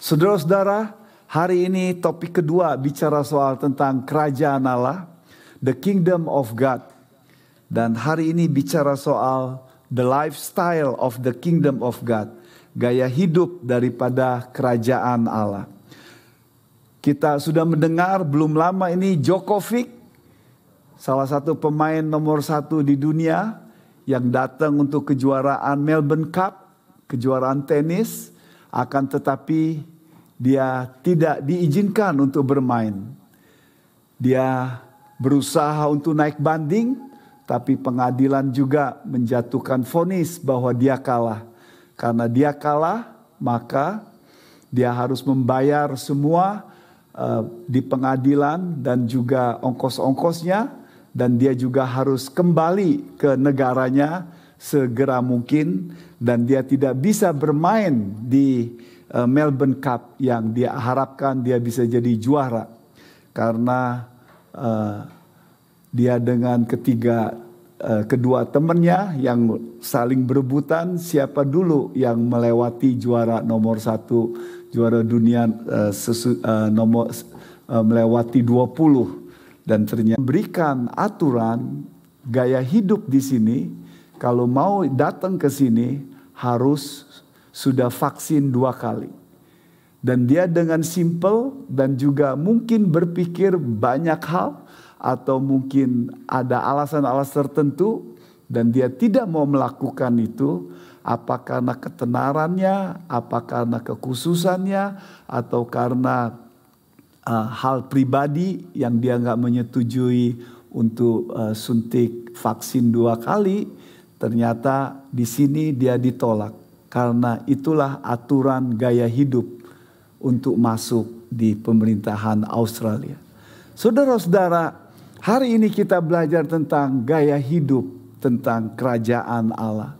Saudara-saudara, hari ini topik kedua bicara soal tentang kerajaan Allah, the kingdom of God. Dan hari ini bicara soal the lifestyle of the kingdom of God, gaya hidup daripada kerajaan Allah. Kita sudah mendengar belum lama ini Djokovic, salah satu pemain nomor satu di dunia yang datang untuk kejuaraan Melbourne Cup, kejuaraan tenis, akan tetapi dia tidak diizinkan untuk bermain. Dia berusaha untuk naik banding, tapi pengadilan juga menjatuhkan vonis bahwa dia kalah. Karena dia kalah, maka dia harus membayar semua uh, di pengadilan dan juga ongkos-ongkosnya dan dia juga harus kembali ke negaranya segera mungkin dan dia tidak bisa bermain di uh, Melbourne Cup yang dia harapkan dia bisa jadi juara. Karena uh, dia dengan ketiga uh, kedua temannya yang saling berebutan siapa dulu yang melewati juara nomor satu juara dunia uh, sesu, uh, nomor uh, melewati 20 dan ternyata berikan aturan gaya hidup di sini kalau mau datang ke sini harus sudah vaksin dua kali. Dan dia dengan simple dan juga mungkin berpikir banyak hal atau mungkin ada alasan-alasan tertentu dan dia tidak mau melakukan itu apa karena ketenarannya, apa karena kekhususannya atau karena uh, hal pribadi yang dia nggak menyetujui untuk uh, suntik vaksin dua kali ternyata di sini dia ditolak karena itulah aturan gaya hidup untuk masuk di pemerintahan Australia. Saudara-saudara, hari ini kita belajar tentang gaya hidup, tentang kerajaan Allah.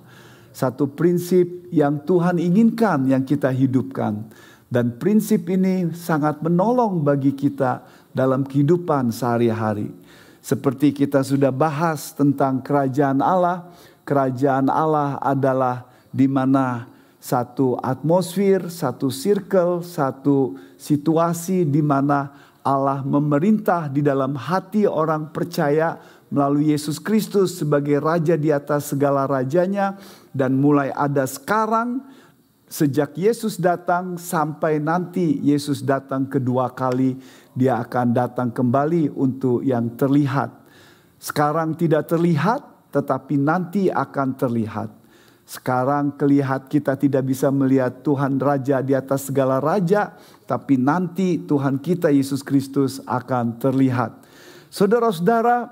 Satu prinsip yang Tuhan inginkan yang kita hidupkan. Dan prinsip ini sangat menolong bagi kita dalam kehidupan sehari-hari. Seperti kita sudah bahas tentang kerajaan Allah, kerajaan Allah adalah di mana satu atmosfer, satu circle, satu situasi di mana Allah memerintah di dalam hati orang percaya melalui Yesus Kristus sebagai raja di atas segala rajanya dan mulai ada sekarang sejak Yesus datang sampai nanti Yesus datang kedua kali dia akan datang kembali untuk yang terlihat. Sekarang tidak terlihat tetapi nanti akan terlihat. Sekarang kelihat kita tidak bisa melihat Tuhan Raja di atas segala raja, tapi nanti Tuhan kita Yesus Kristus akan terlihat. Saudara-saudara,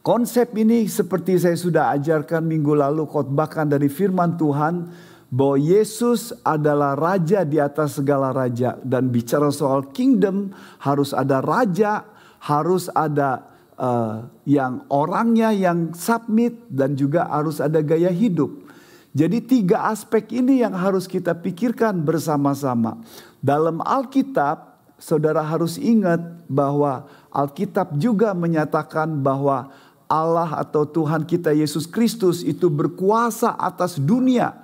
konsep ini seperti saya sudah ajarkan minggu lalu khotbahkan dari firman Tuhan bahwa Yesus adalah raja di atas segala raja dan bicara soal kingdom harus ada raja, harus ada uh, yang orangnya yang submit dan juga harus ada gaya hidup. Jadi tiga aspek ini yang harus kita pikirkan bersama-sama. Dalam Alkitab, saudara harus ingat bahwa Alkitab juga menyatakan bahwa Allah atau Tuhan kita Yesus Kristus itu berkuasa atas dunia.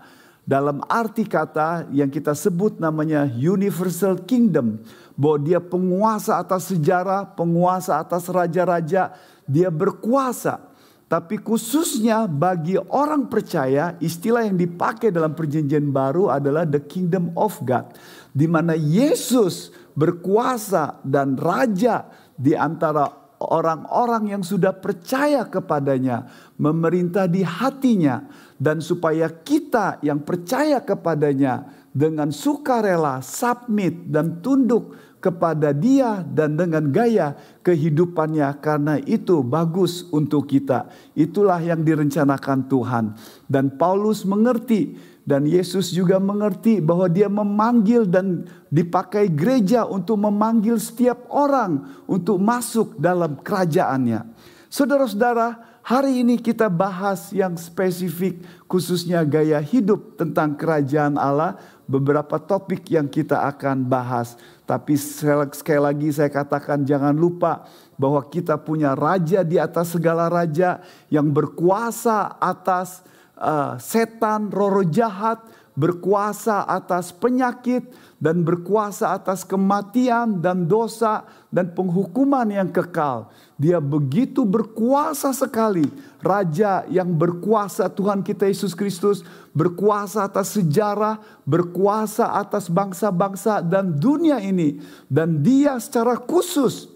Dalam arti kata yang kita sebut namanya universal kingdom bahwa dia penguasa atas sejarah, penguasa atas raja-raja, dia berkuasa. Tapi khususnya bagi orang percaya, istilah yang dipakai dalam perjanjian baru adalah the kingdom of God. Di mana Yesus berkuasa dan raja di antara orang-orang yang sudah percaya kepadanya, memerintah di hatinya. Dan supaya kita yang percaya kepadanya dengan sukarela, submit dan tunduk kepada dia dan dengan gaya kehidupannya karena itu bagus untuk kita. Itulah yang direncanakan Tuhan. Dan Paulus mengerti dan Yesus juga mengerti bahwa dia memanggil dan dipakai gereja untuk memanggil setiap orang untuk masuk dalam kerajaannya. Saudara-saudara, hari ini kita bahas yang spesifik khususnya gaya hidup tentang kerajaan Allah. Beberapa topik yang kita akan bahas tapi sekali lagi saya katakan jangan lupa bahwa kita punya raja di atas segala raja yang berkuasa atas uh, setan, roro jahat, berkuasa atas penyakit, dan berkuasa atas kematian dan dosa dan penghukuman yang kekal. Dia begitu berkuasa sekali. Raja yang berkuasa Tuhan kita Yesus Kristus berkuasa atas sejarah, berkuasa atas bangsa-bangsa dan dunia ini. Dan dia secara khusus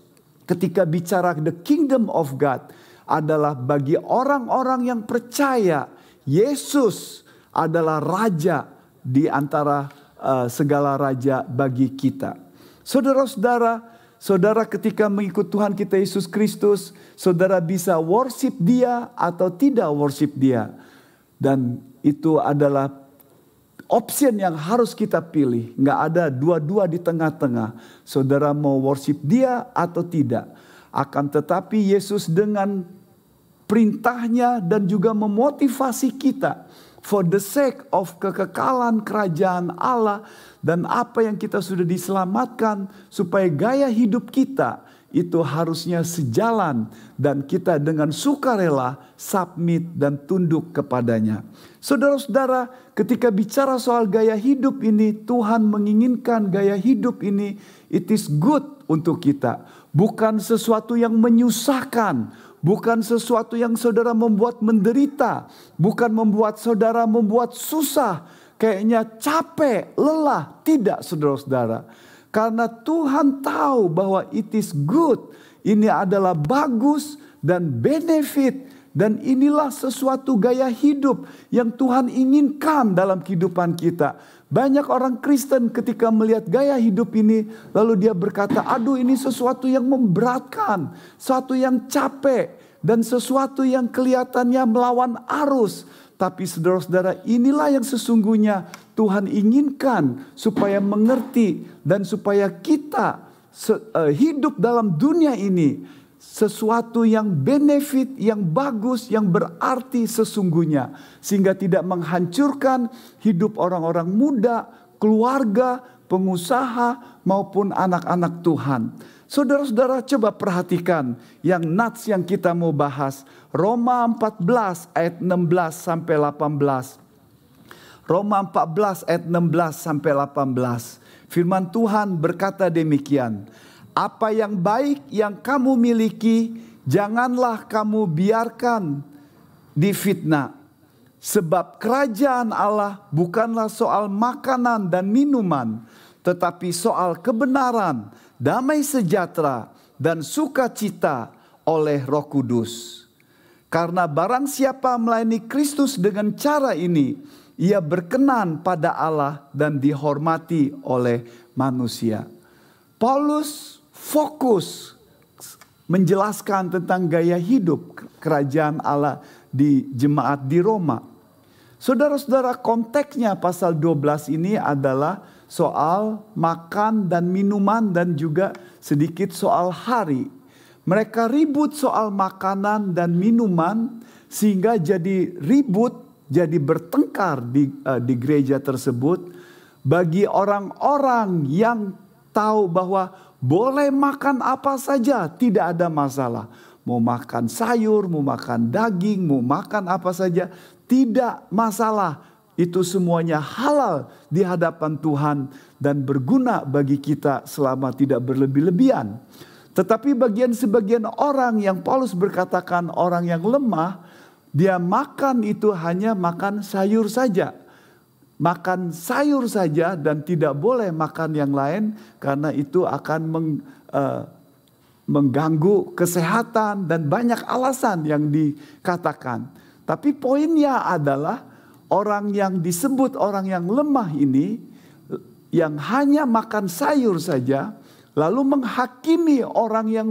ketika bicara the kingdom of God adalah bagi orang-orang yang percaya Yesus adalah raja di antara uh, segala raja bagi kita. Saudara-saudara, saudara ketika mengikut Tuhan kita Yesus Kristus, saudara bisa worship dia atau tidak worship dia. Dan itu adalah option yang harus kita pilih. Nggak ada dua-dua di tengah-tengah. Saudara mau worship dia atau tidak. Akan tetapi Yesus dengan perintahnya dan juga memotivasi kita for the sake of kekekalan kerajaan Allah dan apa yang kita sudah diselamatkan supaya gaya hidup kita itu harusnya sejalan dan kita dengan sukarela submit dan tunduk kepadanya. Saudara-saudara, ketika bicara soal gaya hidup ini, Tuhan menginginkan gaya hidup ini it is good untuk kita, bukan sesuatu yang menyusahkan, bukan sesuatu yang saudara membuat menderita, bukan membuat saudara membuat susah, kayaknya capek, lelah, tidak saudara-saudara. Karena Tuhan tahu bahwa it is good, ini adalah bagus dan benefit. Dan inilah sesuatu gaya hidup yang Tuhan inginkan dalam kehidupan kita. Banyak orang Kristen ketika melihat gaya hidup ini, lalu dia berkata, "Aduh, ini sesuatu yang memberatkan, sesuatu yang capek, dan sesuatu yang kelihatannya melawan arus." Tapi saudara-saudara, inilah yang sesungguhnya Tuhan inginkan supaya mengerti dan supaya kita eh, hidup dalam dunia ini sesuatu yang benefit, yang bagus, yang berarti sesungguhnya, sehingga tidak menghancurkan hidup orang-orang muda, keluarga, pengusaha, maupun anak-anak Tuhan. Saudara-saudara, coba perhatikan yang nats yang kita mau bahas. Roma 14 ayat 16 sampai 18. Roma 14 ayat 16 sampai 18. Firman Tuhan berkata demikian apa yang baik yang kamu miliki, janganlah kamu biarkan difitnah. Sebab kerajaan Allah bukanlah soal makanan dan minuman, tetapi soal kebenaran, damai sejahtera, dan sukacita oleh Roh Kudus. Karena barang siapa melayani Kristus dengan cara ini, ia berkenan pada Allah dan dihormati oleh manusia. Paulus fokus menjelaskan tentang gaya hidup kerajaan Allah di jemaat di Roma. Saudara-saudara konteksnya pasal 12 ini adalah soal makan dan minuman dan juga sedikit soal hari. Mereka ribut soal makanan dan minuman sehingga jadi ribut, jadi bertengkar di, uh, di gereja tersebut. Bagi orang-orang yang tahu bahwa boleh makan apa saja, tidak ada masalah. Mau makan sayur, mau makan daging, mau makan apa saja, tidak masalah. Itu semuanya halal di hadapan Tuhan dan berguna bagi kita selama tidak berlebih-lebihan. Tetapi bagian sebagian orang yang Paulus berkatakan orang yang lemah, dia makan itu hanya makan sayur saja makan sayur saja dan tidak boleh makan yang lain karena itu akan meng, uh, mengganggu kesehatan dan banyak alasan yang dikatakan. Tapi poinnya adalah orang yang disebut orang yang lemah ini yang hanya makan sayur saja lalu menghakimi orang yang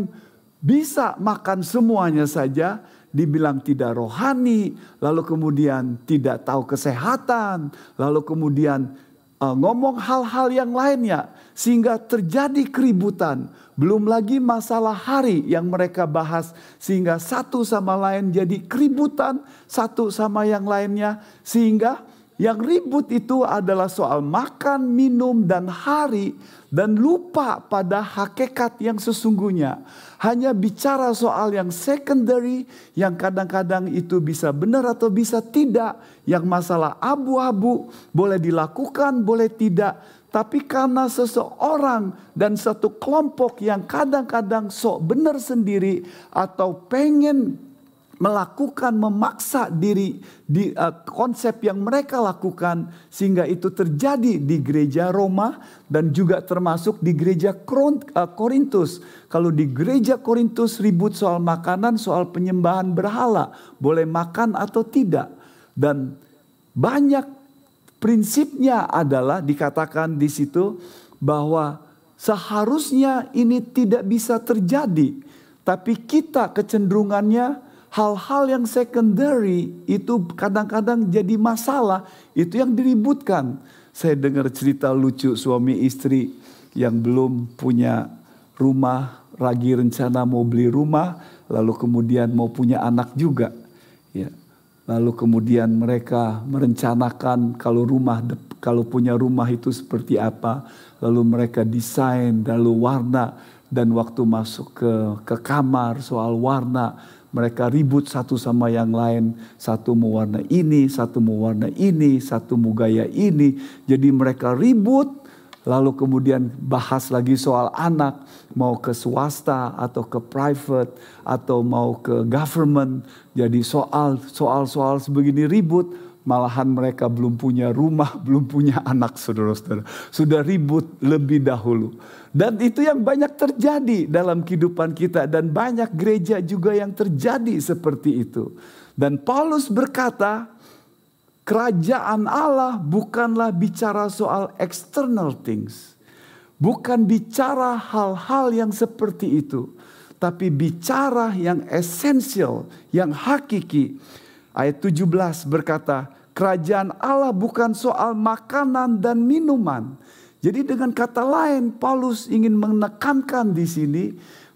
bisa makan semuanya saja dibilang tidak rohani, lalu kemudian tidak tahu kesehatan, lalu kemudian uh, ngomong hal-hal yang lainnya sehingga terjadi keributan. Belum lagi masalah hari yang mereka bahas sehingga satu sama lain jadi keributan satu sama yang lainnya sehingga Yang ribut itu adalah soal makan, minum, dan hari, dan lupa pada hakikat yang sesungguhnya. Hanya bicara soal yang secondary, yang kadang-kadang itu bisa benar atau bisa tidak, yang masalah abu-abu, boleh dilakukan, boleh tidak. Tapi karena seseorang dan satu kelompok yang kadang-kadang sok benar sendiri atau pengen melakukan memaksa diri di uh, konsep yang mereka lakukan sehingga itu terjadi di gereja Roma dan juga termasuk di gereja uh, Korintus. Kalau di gereja Korintus ribut soal makanan, soal penyembahan berhala, boleh makan atau tidak. Dan banyak prinsipnya adalah dikatakan di situ bahwa seharusnya ini tidak bisa terjadi. Tapi kita kecenderungannya hal-hal yang secondary itu kadang-kadang jadi masalah, itu yang diributkan. Saya dengar cerita lucu suami istri yang belum punya rumah, lagi rencana mau beli rumah, lalu kemudian mau punya anak juga. Ya. Lalu kemudian mereka merencanakan kalau rumah kalau punya rumah itu seperti apa, lalu mereka desain, lalu warna dan waktu masuk ke ke kamar soal warna mereka ribut satu sama yang lain. Satu mau warna ini, satu mau warna ini, satu mau gaya ini. Jadi mereka ribut. Lalu kemudian bahas lagi soal anak. Mau ke swasta atau ke private atau mau ke government. Jadi soal soal soal sebegini ribut malahan mereka belum punya rumah, belum punya anak saudara-saudara. Sudah ribut lebih dahulu. Dan itu yang banyak terjadi dalam kehidupan kita dan banyak gereja juga yang terjadi seperti itu. Dan Paulus berkata, kerajaan Allah bukanlah bicara soal external things. Bukan bicara hal-hal yang seperti itu. Tapi bicara yang esensial, yang hakiki Ayat 17 berkata, kerajaan Allah bukan soal makanan dan minuman. Jadi dengan kata lain, Paulus ingin menekankan di sini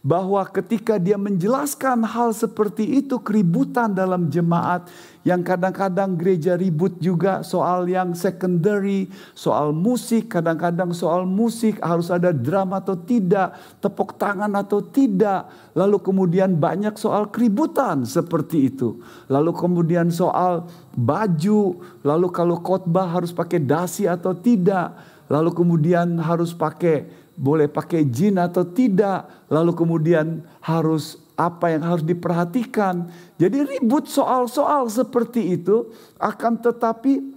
bahwa ketika dia menjelaskan hal seperti itu keributan dalam jemaat yang kadang-kadang gereja ribut juga soal yang secondary, soal musik, kadang-kadang soal musik harus ada drama atau tidak, tepuk tangan atau tidak, lalu kemudian banyak soal keributan seperti itu. Lalu kemudian soal baju, lalu kalau khotbah harus pakai dasi atau tidak, lalu kemudian harus pakai boleh pakai jin atau tidak, lalu kemudian harus apa yang harus diperhatikan. Jadi ribut soal-soal seperti itu akan tetapi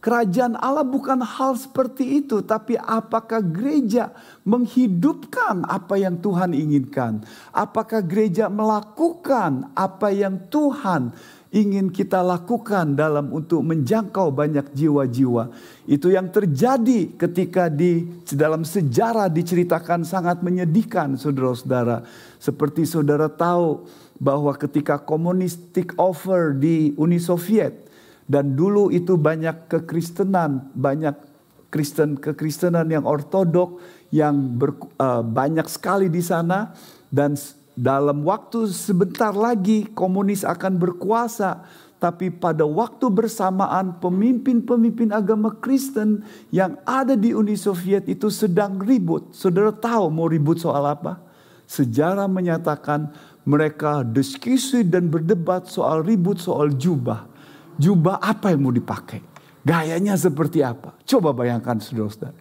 kerajaan Allah bukan hal seperti itu, tapi apakah gereja menghidupkan apa yang Tuhan inginkan? Apakah gereja melakukan apa yang Tuhan ingin kita lakukan dalam untuk menjangkau banyak jiwa-jiwa. Itu yang terjadi ketika di dalam sejarah diceritakan sangat menyedihkan saudara-saudara. Seperti saudara tahu bahwa ketika komunis take over di Uni Soviet dan dulu itu banyak kekristenan, banyak Kristen kekristenan yang ortodok yang ber, uh, banyak sekali di sana dan dalam waktu sebentar lagi komunis akan berkuasa. Tapi pada waktu bersamaan pemimpin-pemimpin agama Kristen yang ada di Uni Soviet itu sedang ribut. Saudara tahu mau ribut soal apa? Sejarah menyatakan mereka diskusi dan berdebat soal ribut soal jubah. Jubah apa yang mau dipakai? Gayanya seperti apa? Coba bayangkan saudara-saudara.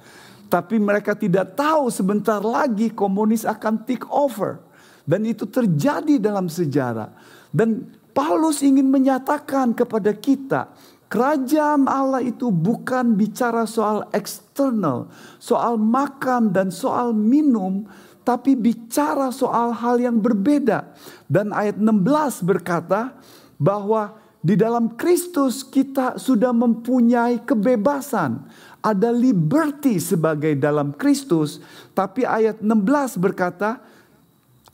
Tapi mereka tidak tahu sebentar lagi komunis akan take over. Dan itu terjadi dalam sejarah. Dan Paulus ingin menyatakan kepada kita, kerajaan Allah itu bukan bicara soal eksternal, soal makan dan soal minum, tapi bicara soal hal yang berbeda. Dan ayat 16 berkata bahwa di dalam Kristus kita sudah mempunyai kebebasan. Ada liberty sebagai dalam Kristus. Tapi ayat 16 berkata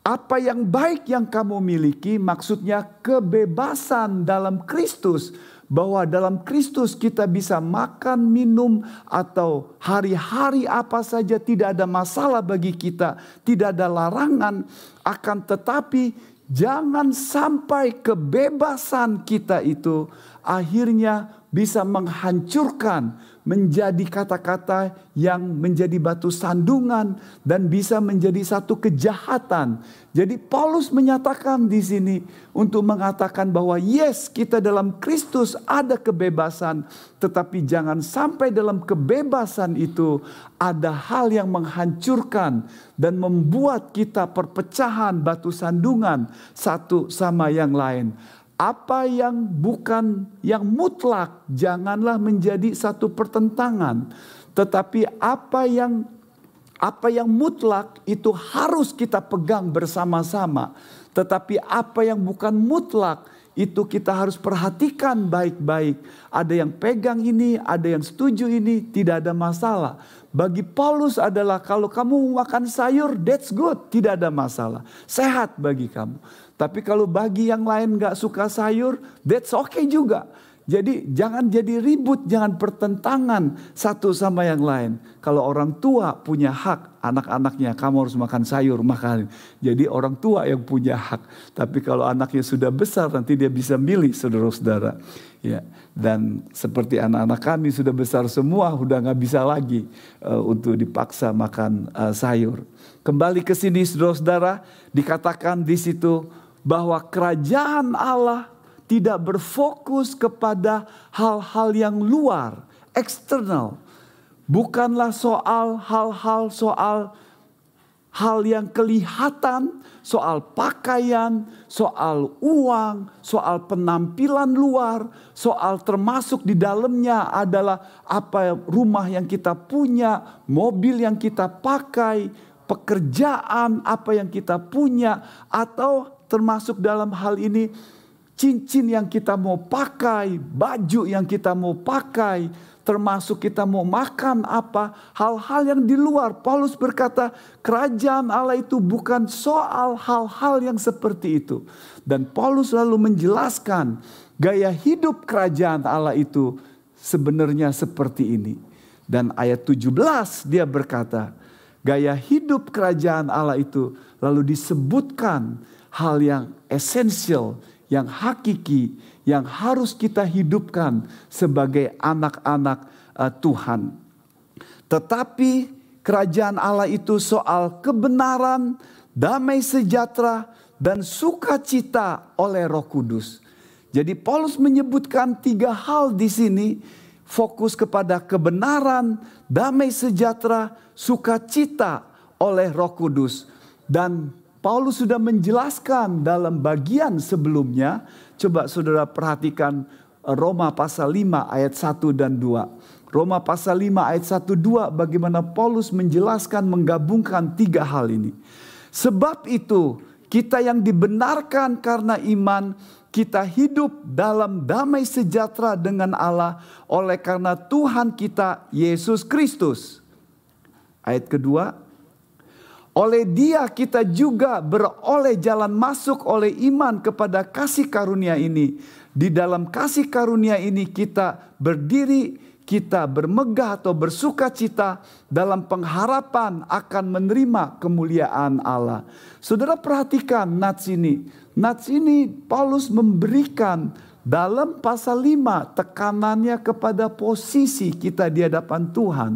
apa yang baik yang kamu miliki maksudnya kebebasan dalam Kristus. Bahwa dalam Kristus kita bisa makan, minum, atau hari-hari apa saja tidak ada masalah bagi kita. Tidak ada larangan. Akan tetapi jangan sampai kebebasan kita itu akhirnya bisa menghancurkan menjadi kata-kata yang menjadi batu sandungan dan bisa menjadi satu kejahatan. Jadi Paulus menyatakan di sini untuk mengatakan bahwa yes kita dalam Kristus ada kebebasan tetapi jangan sampai dalam kebebasan itu ada hal yang menghancurkan dan membuat kita perpecahan batu sandungan satu sama yang lain apa yang bukan yang mutlak janganlah menjadi satu pertentangan tetapi apa yang apa yang mutlak itu harus kita pegang bersama-sama tetapi apa yang bukan mutlak itu kita harus perhatikan baik-baik. Ada yang pegang ini, ada yang setuju ini, tidak ada masalah. Bagi Paulus adalah kalau kamu makan sayur, that's good, tidak ada masalah. Sehat bagi kamu. Tapi kalau bagi yang lain gak suka sayur, that's okay juga. Jadi jangan jadi ribut, jangan pertentangan satu sama yang lain. Kalau orang tua punya hak, anak-anaknya kamu harus makan sayur, makan. Jadi orang tua yang punya hak. Tapi kalau anaknya sudah besar nanti dia bisa milih saudara-saudara. Ya, dan seperti anak-anak kami sudah besar semua, udah nggak bisa lagi uh, untuk dipaksa makan uh, sayur. Kembali ke sini saudara-saudara, dikatakan di situ bahwa kerajaan Allah tidak berfokus kepada hal-hal yang luar, eksternal. Bukanlah soal hal-hal soal hal yang kelihatan, soal pakaian, soal uang, soal penampilan luar, soal termasuk di dalamnya adalah apa rumah yang kita punya, mobil yang kita pakai, pekerjaan apa yang kita punya atau termasuk dalam hal ini cincin yang kita mau pakai, baju yang kita mau pakai, termasuk kita mau makan apa, hal-hal yang di luar. Paulus berkata, kerajaan Allah itu bukan soal hal-hal yang seperti itu. Dan Paulus lalu menjelaskan gaya hidup kerajaan Allah itu sebenarnya seperti ini. Dan ayat 17 dia berkata, gaya hidup kerajaan Allah itu lalu disebutkan hal yang esensial, yang hakiki, yang harus kita hidupkan sebagai anak-anak uh, Tuhan. Tetapi kerajaan Allah itu soal kebenaran, damai sejahtera, dan sukacita oleh Roh Kudus. Jadi Paulus menyebutkan tiga hal di sini, fokus kepada kebenaran, damai sejahtera, sukacita oleh Roh Kudus. Dan Paulus sudah menjelaskan dalam bagian sebelumnya. Coba saudara perhatikan Roma pasal 5 ayat 1 dan 2. Roma pasal 5 ayat 1 2 bagaimana Paulus menjelaskan menggabungkan tiga hal ini. Sebab itu kita yang dibenarkan karena iman kita hidup dalam damai sejahtera dengan Allah oleh karena Tuhan kita Yesus Kristus. Ayat kedua, oleh dia kita juga beroleh jalan masuk oleh iman kepada kasih karunia ini. Di dalam kasih karunia ini kita berdiri, kita bermegah atau bersuka cita dalam pengharapan akan menerima kemuliaan Allah. Saudara perhatikan nats ini. Nats ini Paulus memberikan dalam pasal 5 tekanannya kepada posisi kita di hadapan Tuhan.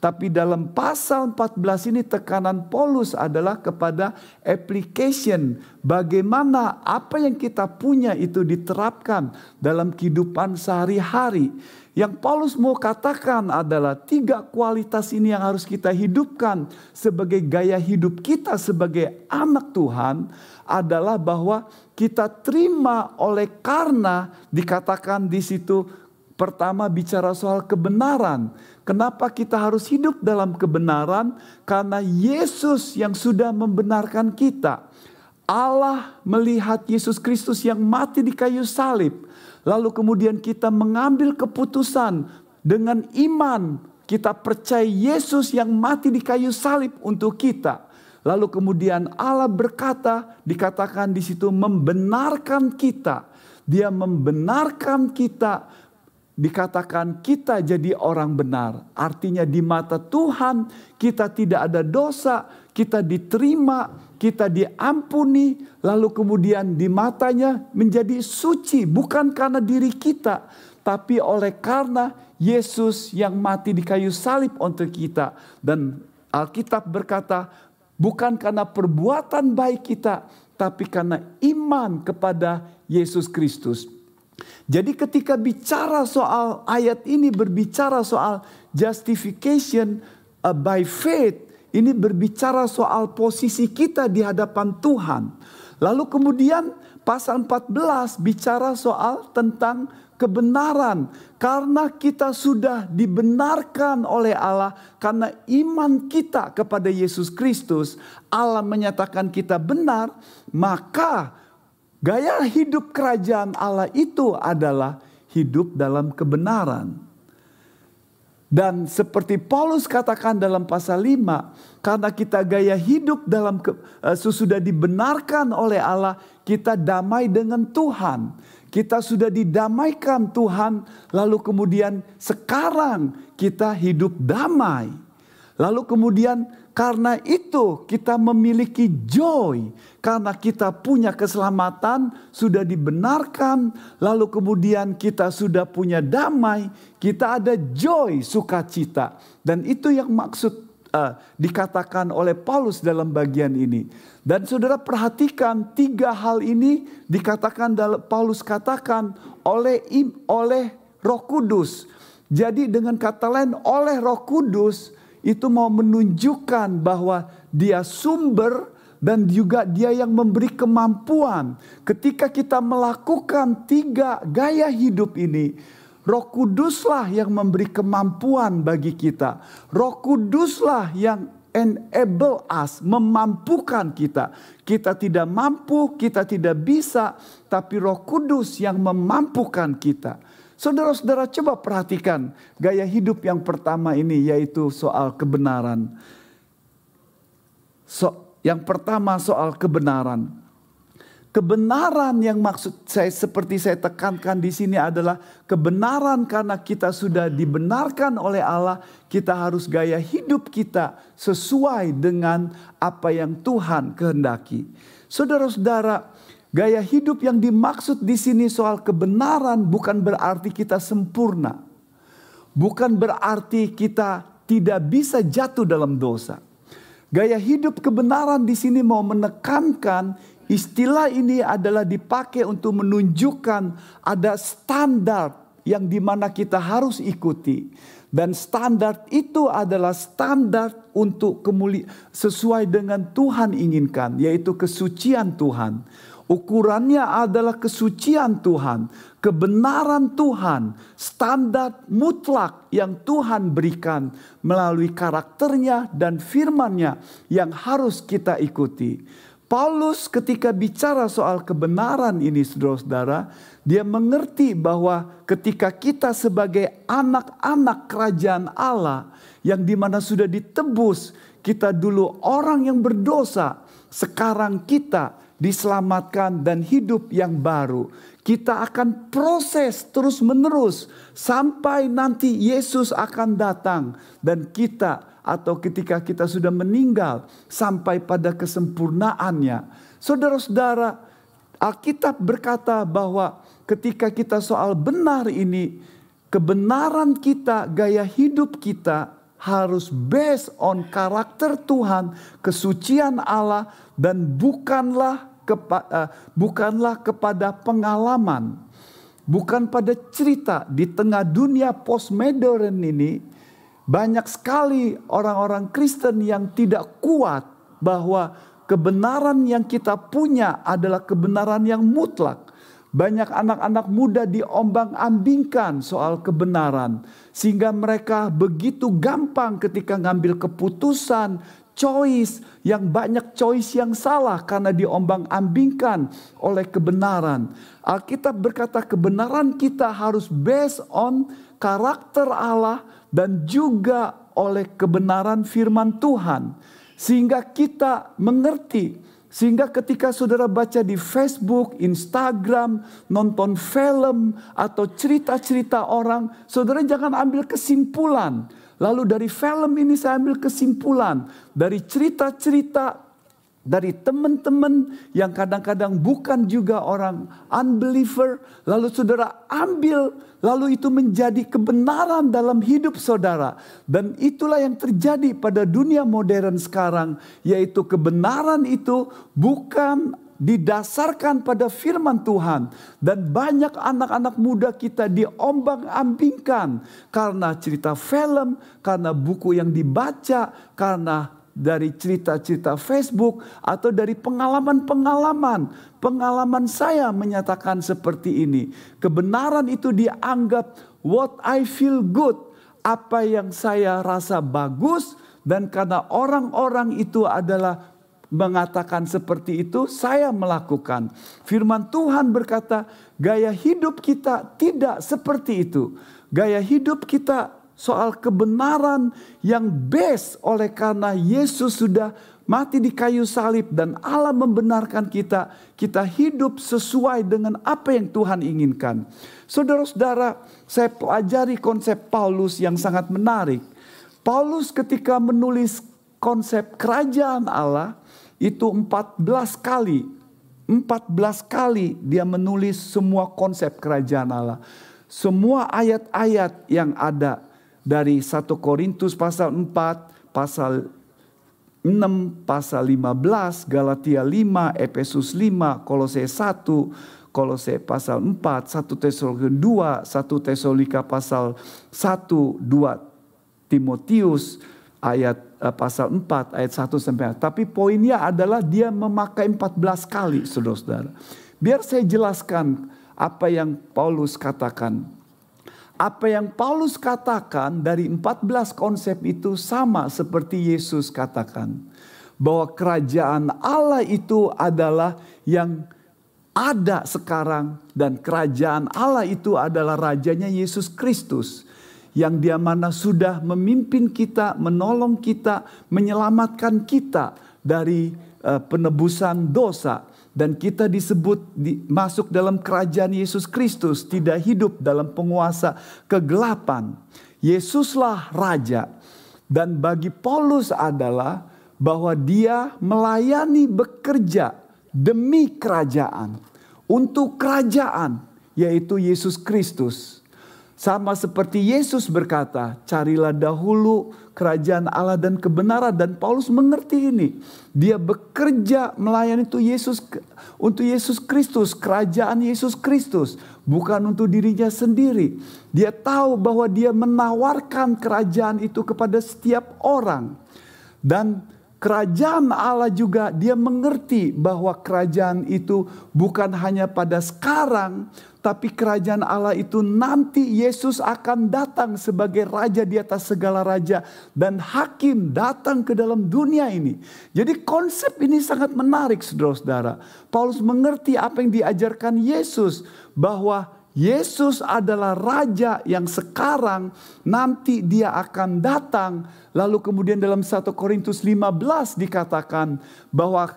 Tapi dalam pasal 14 ini tekanan Paulus adalah kepada application. Bagaimana apa yang kita punya itu diterapkan dalam kehidupan sehari-hari. Yang Paulus mau katakan adalah tiga kualitas ini yang harus kita hidupkan sebagai gaya hidup kita sebagai anak Tuhan adalah bahwa kita terima oleh karena dikatakan di situ pertama bicara soal kebenaran. Kenapa kita harus hidup dalam kebenaran? Karena Yesus yang sudah membenarkan kita. Allah melihat Yesus Kristus yang mati di kayu salib. Lalu kemudian kita mengambil keputusan dengan iman. Kita percaya Yesus yang mati di kayu salib untuk kita. Lalu kemudian Allah berkata, dikatakan di situ membenarkan kita. Dia membenarkan kita dikatakan kita jadi orang benar. Artinya di mata Tuhan kita tidak ada dosa, kita diterima, kita diampuni, lalu kemudian di matanya menjadi suci bukan karena diri kita, tapi oleh karena Yesus yang mati di kayu salib untuk kita. Dan Alkitab berkata, bukan karena perbuatan baik kita, tapi karena iman kepada Yesus Kristus. Jadi ketika bicara soal ayat ini berbicara soal justification uh, by faith, ini berbicara soal posisi kita di hadapan Tuhan. Lalu kemudian pasal 14 bicara soal tentang kebenaran karena kita sudah dibenarkan oleh Allah karena iman kita kepada Yesus Kristus Allah menyatakan kita benar maka gaya hidup kerajaan Allah itu adalah hidup dalam kebenaran dan seperti Paulus katakan dalam pasal 5 karena kita gaya hidup dalam uh, sesudah dibenarkan oleh Allah kita damai dengan Tuhan kita sudah didamaikan Tuhan, lalu kemudian sekarang kita hidup damai. Lalu kemudian karena itu kita memiliki joy. Karena kita punya keselamatan, sudah dibenarkan. Lalu kemudian kita sudah punya damai. Kita ada joy, sukacita. Dan itu yang maksud uh, dikatakan oleh Paulus dalam bagian ini. Dan saudara perhatikan tiga hal ini dikatakan dalam Paulus katakan oleh oleh Roh Kudus. Jadi dengan kata lain oleh Roh Kudus itu mau menunjukkan bahwa dia sumber dan juga dia yang memberi kemampuan. Ketika kita melakukan tiga gaya hidup ini, Roh Kuduslah yang memberi kemampuan bagi kita. Roh Kuduslah yang enable us, memampukan kita. Kita tidak mampu, kita tidak bisa, tapi Roh Kudus yang memampukan kita. Saudara-saudara coba perhatikan gaya hidup yang pertama ini yaitu soal kebenaran. So, yang pertama soal kebenaran. Kebenaran yang maksud saya seperti saya tekankan di sini adalah kebenaran karena kita sudah dibenarkan oleh Allah, kita harus gaya hidup kita sesuai dengan apa yang Tuhan kehendaki. Saudara-saudara, gaya hidup yang dimaksud di sini soal kebenaran bukan berarti kita sempurna. Bukan berarti kita tidak bisa jatuh dalam dosa. Gaya hidup kebenaran di sini mau menekankan Istilah ini adalah dipakai untuk menunjukkan ada standar yang di mana kita harus ikuti. Dan standar itu adalah standar untuk kemuli sesuai dengan Tuhan inginkan, yaitu kesucian Tuhan. Ukurannya adalah kesucian Tuhan, kebenaran Tuhan, standar mutlak yang Tuhan berikan melalui karakternya dan firmannya yang harus kita ikuti. Paulus ketika bicara soal kebenaran ini saudara-saudara, dia mengerti bahwa ketika kita sebagai anak-anak kerajaan Allah yang di mana sudah ditebus, kita dulu orang yang berdosa, sekarang kita diselamatkan dan hidup yang baru. Kita akan proses terus menerus sampai nanti Yesus akan datang dan kita atau ketika kita sudah meninggal sampai pada kesempurnaannya. Saudara-saudara, Alkitab berkata bahwa ketika kita soal benar ini, kebenaran kita, gaya hidup kita harus based on karakter Tuhan, kesucian Allah dan bukanlah kepa, uh, bukanlah kepada pengalaman. Bukan pada cerita di tengah dunia postmodern ini banyak sekali orang-orang Kristen yang tidak kuat bahwa kebenaran yang kita punya adalah kebenaran yang mutlak. Banyak anak-anak muda diombang-ambingkan soal kebenaran, sehingga mereka begitu gampang ketika ngambil keputusan, choice yang banyak choice yang salah karena diombang-ambingkan oleh kebenaran. Alkitab berkata kebenaran kita harus based on karakter Allah dan juga oleh kebenaran firman Tuhan, sehingga kita mengerti Sehingga ketika saudara baca di Facebook, Instagram, nonton film, atau cerita-cerita orang, saudara jangan ambil kesimpulan. Lalu dari film ini saya ambil kesimpulan. Dari cerita-cerita dari teman-teman yang kadang-kadang bukan juga orang unbeliever, lalu saudara ambil, lalu itu menjadi kebenaran dalam hidup saudara, dan itulah yang terjadi pada dunia modern sekarang, yaitu kebenaran itu bukan didasarkan pada firman Tuhan. Dan banyak anak-anak muda kita diombang-ambingkan karena cerita film, karena buku yang dibaca, karena dari cerita-cerita Facebook atau dari pengalaman-pengalaman. Pengalaman saya menyatakan seperti ini. Kebenaran itu dianggap what I feel good. Apa yang saya rasa bagus dan karena orang-orang itu adalah mengatakan seperti itu, saya melakukan. Firman Tuhan berkata, gaya hidup kita tidak seperti itu. Gaya hidup kita soal kebenaran yang best oleh karena Yesus sudah mati di kayu salib dan Allah membenarkan kita, kita hidup sesuai dengan apa yang Tuhan inginkan. Saudara-saudara, saya pelajari konsep Paulus yang sangat menarik. Paulus ketika menulis konsep kerajaan Allah itu 14 kali 14 kali dia menulis semua konsep kerajaan Allah. Semua ayat-ayat yang ada dari 1 Korintus pasal 4, pasal 6, pasal 15, Galatia 5, Efesus 5, Kolose 1, Kolose pasal 4, 1 Tesalonika 2, 1 Tesalonika pasal 1, 2 Timotius ayat uh, pasal 4 ayat 1 sampai Tapi poinnya adalah dia memakai 14 kali Saudara-saudara. Biar saya jelaskan apa yang Paulus katakan apa yang Paulus katakan dari 14 konsep itu sama seperti Yesus katakan. Bahwa kerajaan Allah itu adalah yang ada sekarang dan kerajaan Allah itu adalah rajanya Yesus Kristus yang dia mana sudah memimpin kita, menolong kita, menyelamatkan kita dari uh, penebusan dosa dan kita disebut di, masuk dalam kerajaan Yesus Kristus, tidak hidup dalam penguasa kegelapan. Yesuslah raja. Dan bagi Paulus adalah bahwa dia melayani bekerja demi kerajaan. Untuk kerajaan yaitu Yesus Kristus. Sama seperti Yesus berkata, carilah dahulu kerajaan Allah dan kebenaran. Dan Paulus mengerti ini. Dia bekerja melayani itu Yesus untuk Yesus Kristus, kerajaan Yesus Kristus. Bukan untuk dirinya sendiri. Dia tahu bahwa dia menawarkan kerajaan itu kepada setiap orang. Dan kerajaan Allah juga dia mengerti bahwa kerajaan itu bukan hanya pada sekarang, tapi kerajaan Allah itu nanti Yesus akan datang sebagai raja di atas segala raja dan hakim datang ke dalam dunia ini. Jadi konsep ini sangat menarik saudara-saudara. Paulus mengerti apa yang diajarkan Yesus bahwa Yesus adalah raja yang sekarang nanti dia akan datang. Lalu kemudian dalam 1 Korintus 15 dikatakan bahwa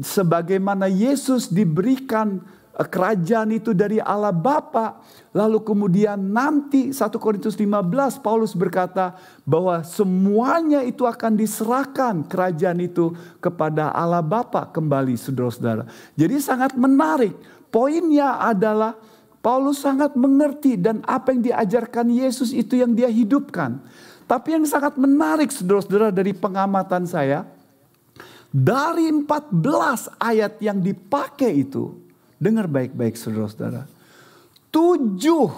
sebagaimana Yesus diberikan kerajaan itu dari Allah Bapa, lalu kemudian nanti 1 Korintus 15 Paulus berkata bahwa semuanya itu akan diserahkan kerajaan itu kepada Allah Bapa kembali Saudara-saudara. Jadi sangat menarik. Poinnya adalah Paulus sangat mengerti dan apa yang diajarkan Yesus itu yang dia hidupkan. Tapi yang sangat menarik saudara-saudara dari pengamatan saya. Dari 14 ayat yang dipakai itu. Dengar baik-baik saudara-saudara. Tujuh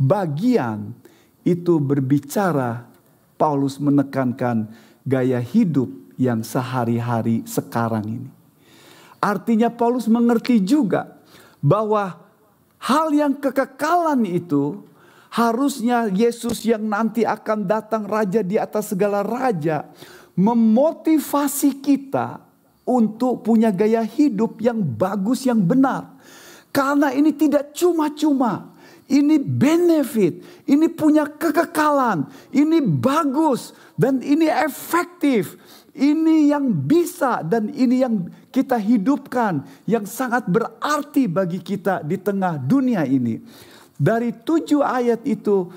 bagian itu berbicara Paulus menekankan gaya hidup yang sehari-hari sekarang ini. Artinya Paulus mengerti juga bahwa Hal yang kekekalan itu harusnya Yesus yang nanti akan datang raja di atas segala raja memotivasi kita untuk punya gaya hidup yang bagus yang benar. Karena ini tidak cuma-cuma. ini benefit, ini punya kekekalan, ini bagus, dan ini efektif. Ini yang bisa dan ini yang kita hidupkan, yang sangat berarti bagi kita di tengah dunia ini. Dari tujuh ayat itu,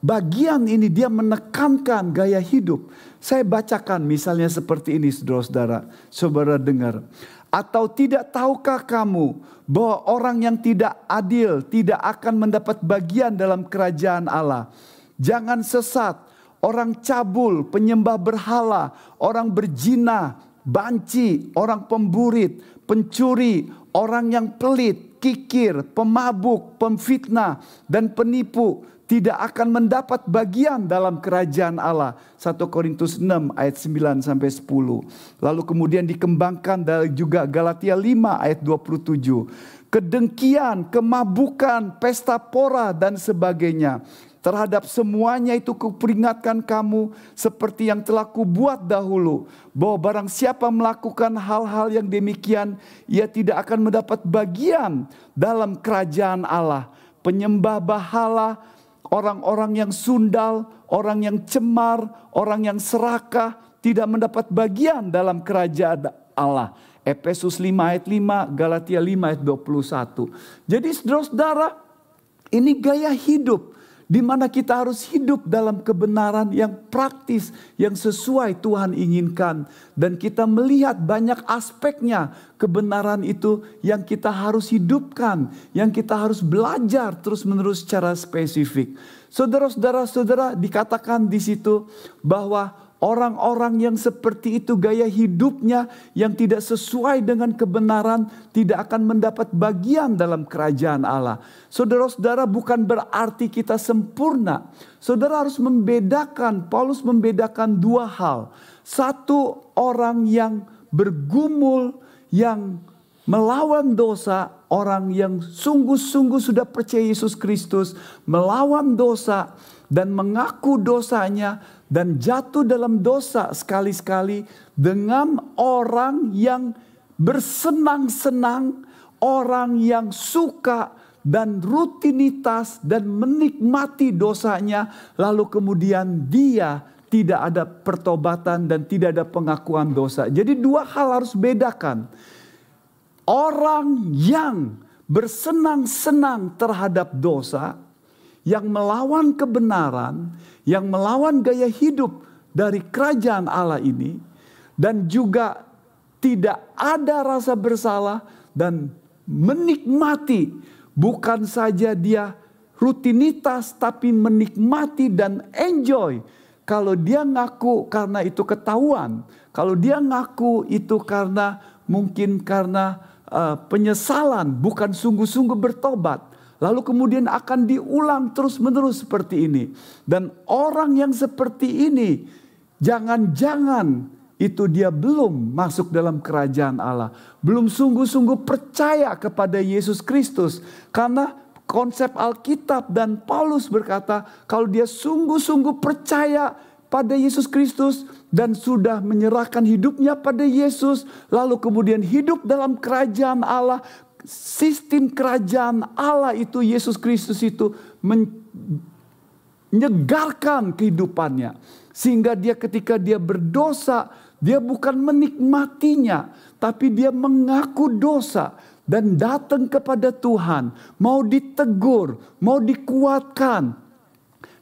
bagian ini dia menekankan gaya hidup. Saya bacakan misalnya seperti ini saudara-saudara, saudara dengar. Atau tidak tahukah kamu bahwa orang yang tidak adil tidak akan mendapat bagian dalam kerajaan Allah? Jangan sesat, orang cabul, penyembah berhala, orang berzina, banci, orang pemburit, pencuri, orang yang pelit, kikir, pemabuk, pemfitnah, dan penipu tidak akan mendapat bagian dalam kerajaan Allah. 1 Korintus 6 ayat 9 sampai 10. Lalu kemudian dikembangkan dari juga Galatia 5 ayat 27. Kedengkian, kemabukan, pesta pora dan sebagainya. Terhadap semuanya itu kuperingatkan kamu seperti yang telah kubuat dahulu. Bahwa barang siapa melakukan hal-hal yang demikian, ia tidak akan mendapat bagian dalam kerajaan Allah. Penyembah bahala, orang-orang yang sundal, orang yang cemar, orang yang serakah tidak mendapat bagian dalam kerajaan Allah. Efesus 5 ayat 5, Galatia 5 ayat 21. Jadi saudara-saudara, ini gaya hidup di mana kita harus hidup dalam kebenaran yang praktis, yang sesuai Tuhan inginkan, dan kita melihat banyak aspeknya kebenaran itu yang kita harus hidupkan, yang kita harus belajar terus-menerus secara spesifik. Saudara-saudara, saudara dikatakan di situ bahwa Orang-orang yang seperti itu gaya hidupnya yang tidak sesuai dengan kebenaran tidak akan mendapat bagian dalam kerajaan Allah. Saudara-saudara bukan berarti kita sempurna. Saudara harus membedakan, Paulus membedakan dua hal. Satu orang yang bergumul, yang melawan dosa, orang yang sungguh-sungguh sudah percaya Yesus Kristus, melawan dosa dan mengaku dosanya dan jatuh dalam dosa sekali-sekali dengan orang yang bersenang-senang, orang yang suka dan rutinitas dan menikmati dosanya, lalu kemudian dia tidak ada pertobatan dan tidak ada pengakuan dosa. Jadi dua hal harus bedakan. Orang yang bersenang-senang terhadap dosa, yang melawan kebenaran, yang melawan gaya hidup dari kerajaan Allah ini dan juga tidak ada rasa bersalah dan menikmati bukan saja dia rutinitas tapi menikmati dan enjoy. Kalau dia ngaku karena itu ketahuan kalau dia ngaku itu karena mungkin karena uh, penyesalan bukan sungguh-sungguh bertobat Lalu kemudian akan diulang terus-menerus seperti ini. Dan orang yang seperti ini, jangan-jangan itu dia belum masuk dalam kerajaan Allah. Belum sungguh-sungguh percaya kepada Yesus Kristus. Karena konsep Alkitab dan Paulus berkata, kalau dia sungguh-sungguh percaya pada Yesus Kristus dan sudah menyerahkan hidupnya pada Yesus, lalu kemudian hidup dalam kerajaan Allah, sistem kerajaan Allah itu Yesus Kristus itu menyegarkan kehidupannya. Sehingga dia ketika dia berdosa dia bukan menikmatinya tapi dia mengaku dosa dan datang kepada Tuhan. Mau ditegur mau dikuatkan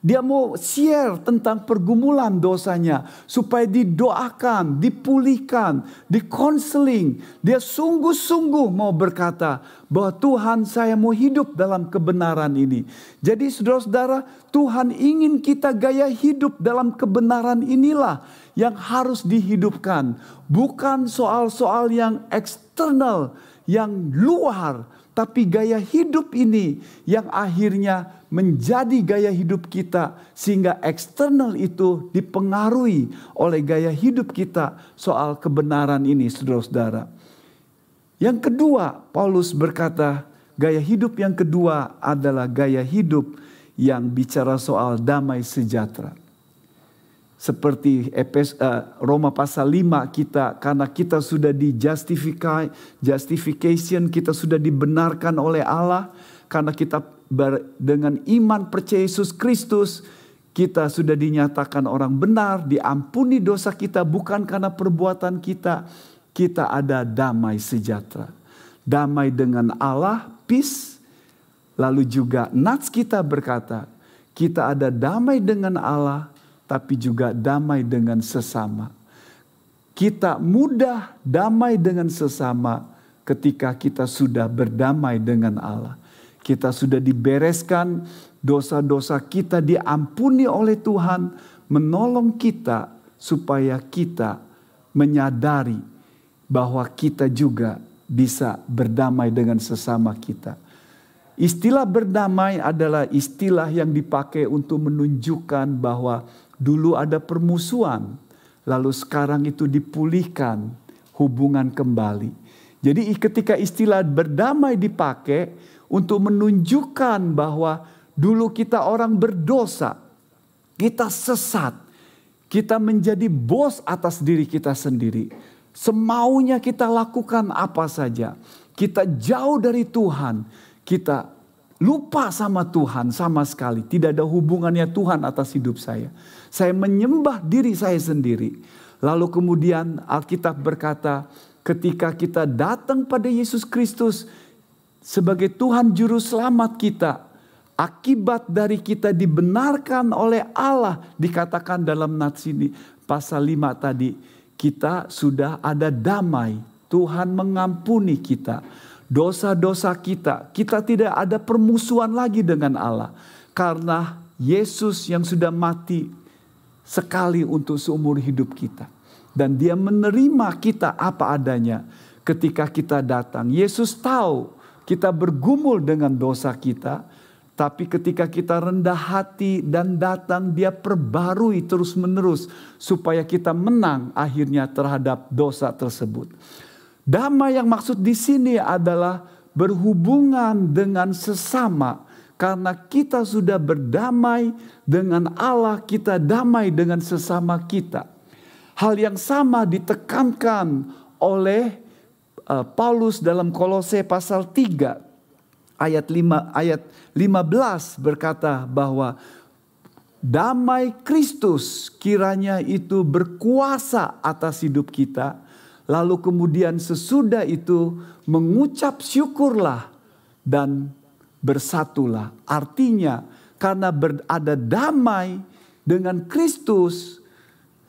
dia mau share tentang pergumulan dosanya supaya didoakan, dipulihkan, dikonseling. Dia sungguh-sungguh mau berkata bahwa Tuhan saya mau hidup dalam kebenaran ini. Jadi saudara-saudara Tuhan ingin kita gaya hidup dalam kebenaran inilah yang harus dihidupkan. Bukan soal-soal yang eksternal, yang luar. Tapi gaya hidup ini yang akhirnya menjadi gaya hidup kita sehingga eksternal itu dipengaruhi oleh gaya hidup kita soal kebenaran ini saudara-saudara. Yang kedua, Paulus berkata, gaya hidup yang kedua adalah gaya hidup yang bicara soal damai sejahtera. Seperti Epes, uh, Roma pasal 5 kita karena kita sudah di justify, justification kita sudah dibenarkan oleh Allah karena kita dengan iman percaya Yesus Kristus, kita sudah dinyatakan orang benar, diampuni dosa kita bukan karena perbuatan kita. Kita ada damai sejahtera. Damai dengan Allah, peace. Lalu juga Nats kita berkata, kita ada damai dengan Allah, tapi juga damai dengan sesama. Kita mudah damai dengan sesama ketika kita sudah berdamai dengan Allah. Kita sudah dibereskan dosa-dosa kita diampuni oleh Tuhan, menolong kita supaya kita menyadari bahwa kita juga bisa berdamai dengan sesama kita. Istilah berdamai adalah istilah yang dipakai untuk menunjukkan bahwa dulu ada permusuhan, lalu sekarang itu dipulihkan hubungan kembali. Jadi ketika istilah berdamai dipakai untuk menunjukkan bahwa Dulu kita orang berdosa, kita sesat, kita menjadi bos atas diri kita sendiri. Semaunya kita lakukan apa saja. Kita jauh dari Tuhan, kita lupa sama Tuhan sama sekali. Tidak ada hubungannya Tuhan atas hidup saya. Saya menyembah diri saya sendiri. Lalu kemudian Alkitab berkata, ketika kita datang pada Yesus Kristus sebagai Tuhan juru selamat kita, Akibat dari kita dibenarkan oleh Allah dikatakan dalam nats ini pasal 5 tadi kita sudah ada damai. Tuhan mengampuni kita. Dosa-dosa kita, kita tidak ada permusuhan lagi dengan Allah. Karena Yesus yang sudah mati sekali untuk seumur hidup kita. Dan dia menerima kita apa adanya ketika kita datang. Yesus tahu kita bergumul dengan dosa kita tapi ketika kita rendah hati dan datang, Dia perbarui terus-menerus supaya kita menang akhirnya terhadap dosa tersebut. Damai yang maksud di sini adalah berhubungan dengan sesama, karena kita sudah berdamai dengan Allah, kita damai dengan sesama kita. Hal yang sama ditekankan oleh uh, Paulus dalam Kolose pasal 3 ayat 5 ayat 15 berkata bahwa damai Kristus kiranya itu berkuasa atas hidup kita. Lalu kemudian sesudah itu mengucap syukurlah dan bersatulah. Artinya karena berada damai dengan Kristus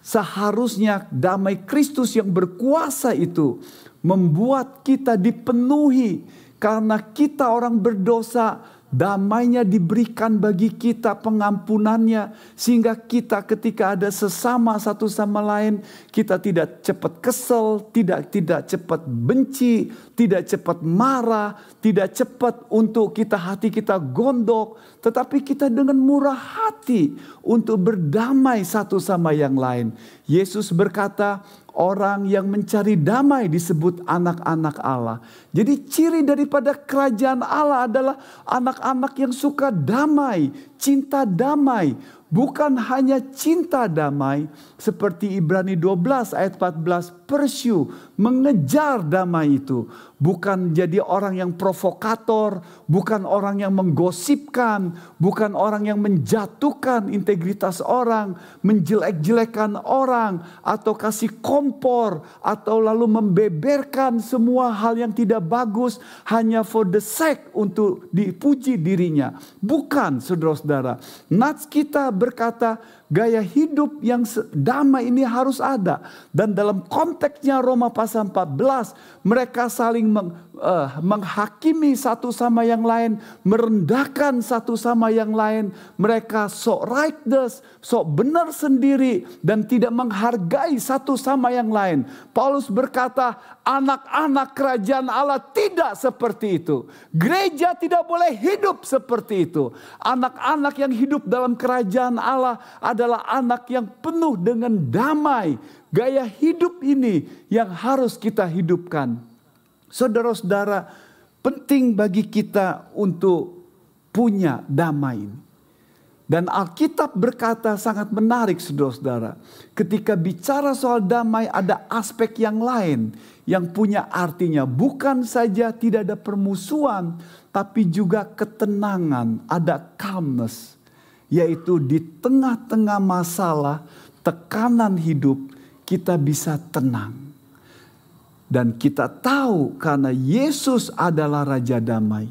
seharusnya damai Kristus yang berkuasa itu membuat kita dipenuhi karena kita orang berdosa, damainya diberikan bagi kita pengampunannya. Sehingga kita ketika ada sesama satu sama lain, kita tidak cepat kesel, tidak tidak cepat benci, tidak cepat marah, tidak cepat untuk kita hati kita gondok. Tetapi kita dengan murah hati untuk berdamai satu sama yang lain. Yesus berkata, Orang yang mencari damai disebut anak-anak Allah. Jadi ciri daripada kerajaan Allah adalah anak-anak yang suka damai, cinta damai, bukan hanya cinta damai seperti Ibrani 12 ayat 14 pursue mengejar damai itu. Bukan jadi orang yang provokator bukan orang yang menggosipkan bukan orang yang menjatuhkan integritas orang menjelek-jelekan orang atau kasih kompor atau lalu membeberkan semua hal yang tidak bagus hanya for the sake untuk dipuji dirinya. Bukan saudara-saudara. Nats kita berkata gaya hidup yang damai ini harus ada. Dan dalam konteksnya Roma pasal 14, mereka saling meng, uh, menghakimi satu sama yang lain, merendahkan satu sama yang lain. Mereka sok righteous, sok benar sendiri dan tidak menghargai satu sama yang lain. Paulus berkata, anak-anak kerajaan Allah tidak seperti itu. Gereja tidak boleh hidup seperti itu. Anak-anak yang hidup dalam kerajaan Allah adalah anak yang penuh dengan damai. Gaya hidup ini yang harus kita hidupkan. Dan Alkitab berkata sangat menarik saudara-saudara. Ketika bicara soal damai ada aspek yang lain yang punya artinya. Bukan saja tidak ada permusuhan tapi juga ketenangan. Ada calmness. Yaitu di tengah-tengah masalah tekanan hidup kita bisa tenang. Dan kita tahu karena Yesus adalah Raja Damai.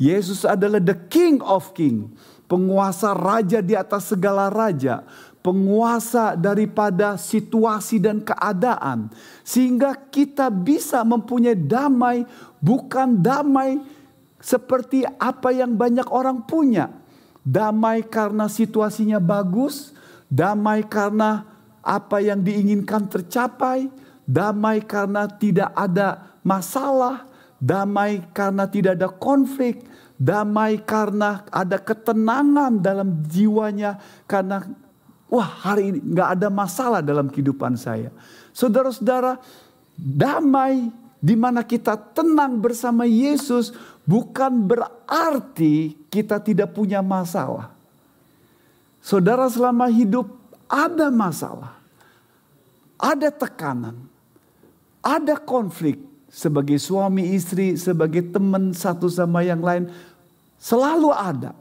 Yesus adalah the King of King penguasa raja di atas segala raja, penguasa daripada situasi dan keadaan, sehingga kita bisa mempunyai damai, bukan damai seperti apa yang banyak orang punya. Damai karena situasinya bagus, damai karena apa yang diinginkan tercapai, damai karena tidak ada masalah, damai karena tidak ada konflik, damai karena ada ketenangan dalam jiwanya karena wah hari ini nggak ada masalah dalam kehidupan saya. Saudara-saudara, damai di mana kita tenang bersama Yesus bukan berarti kita tidak punya masalah. Saudara selama hidup ada masalah. Ada tekanan. Ada konflik sebagai suami istri, sebagai teman satu sama yang lain selalu ada.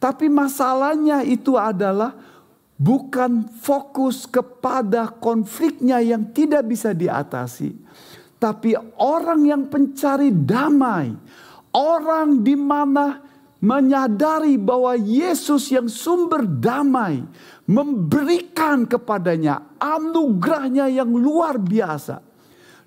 Tapi masalahnya itu adalah bukan fokus kepada konfliknya yang tidak bisa diatasi, tapi orang yang pencari damai, orang di mana menyadari bahwa Yesus yang sumber damai memberikan kepadanya anugerahnya yang luar biasa.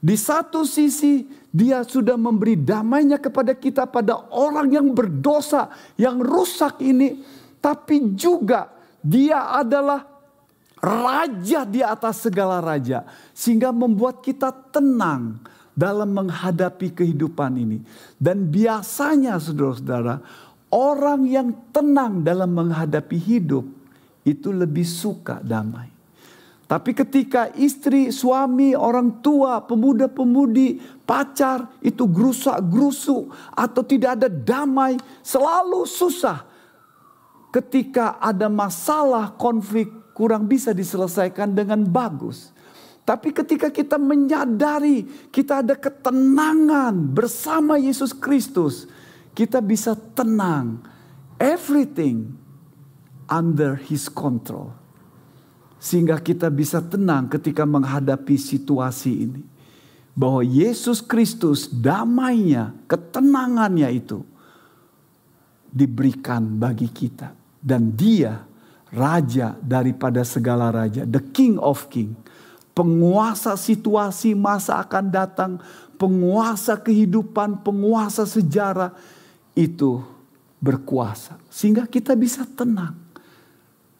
Di satu sisi dia sudah memberi damainya kepada kita pada orang yang berdosa, yang rusak ini. Tapi juga dia adalah raja di atas segala raja. Sehingga membuat kita tenang dalam menghadapi kehidupan ini. Dan biasanya saudara-saudara, orang yang tenang dalam menghadapi hidup itu lebih suka damai. Tapi ketika istri, suami, orang tua, pemuda-pemudi, pacar itu gerusak-gerusu atau tidak ada damai, selalu susah. Ketika ada masalah, konflik kurang bisa diselesaikan dengan bagus. Tapi ketika kita menyadari kita ada ketenangan bersama Yesus Kristus, kita bisa tenang. Everything under his control. Sehingga kita bisa tenang ketika menghadapi situasi ini. Bahwa Yesus Kristus damainya, ketenangannya itu diberikan bagi kita. Dan dia raja daripada segala raja. The King of King. Penguasa situasi masa akan datang. Penguasa kehidupan, penguasa sejarah. Itu berkuasa. Sehingga kita bisa tenang.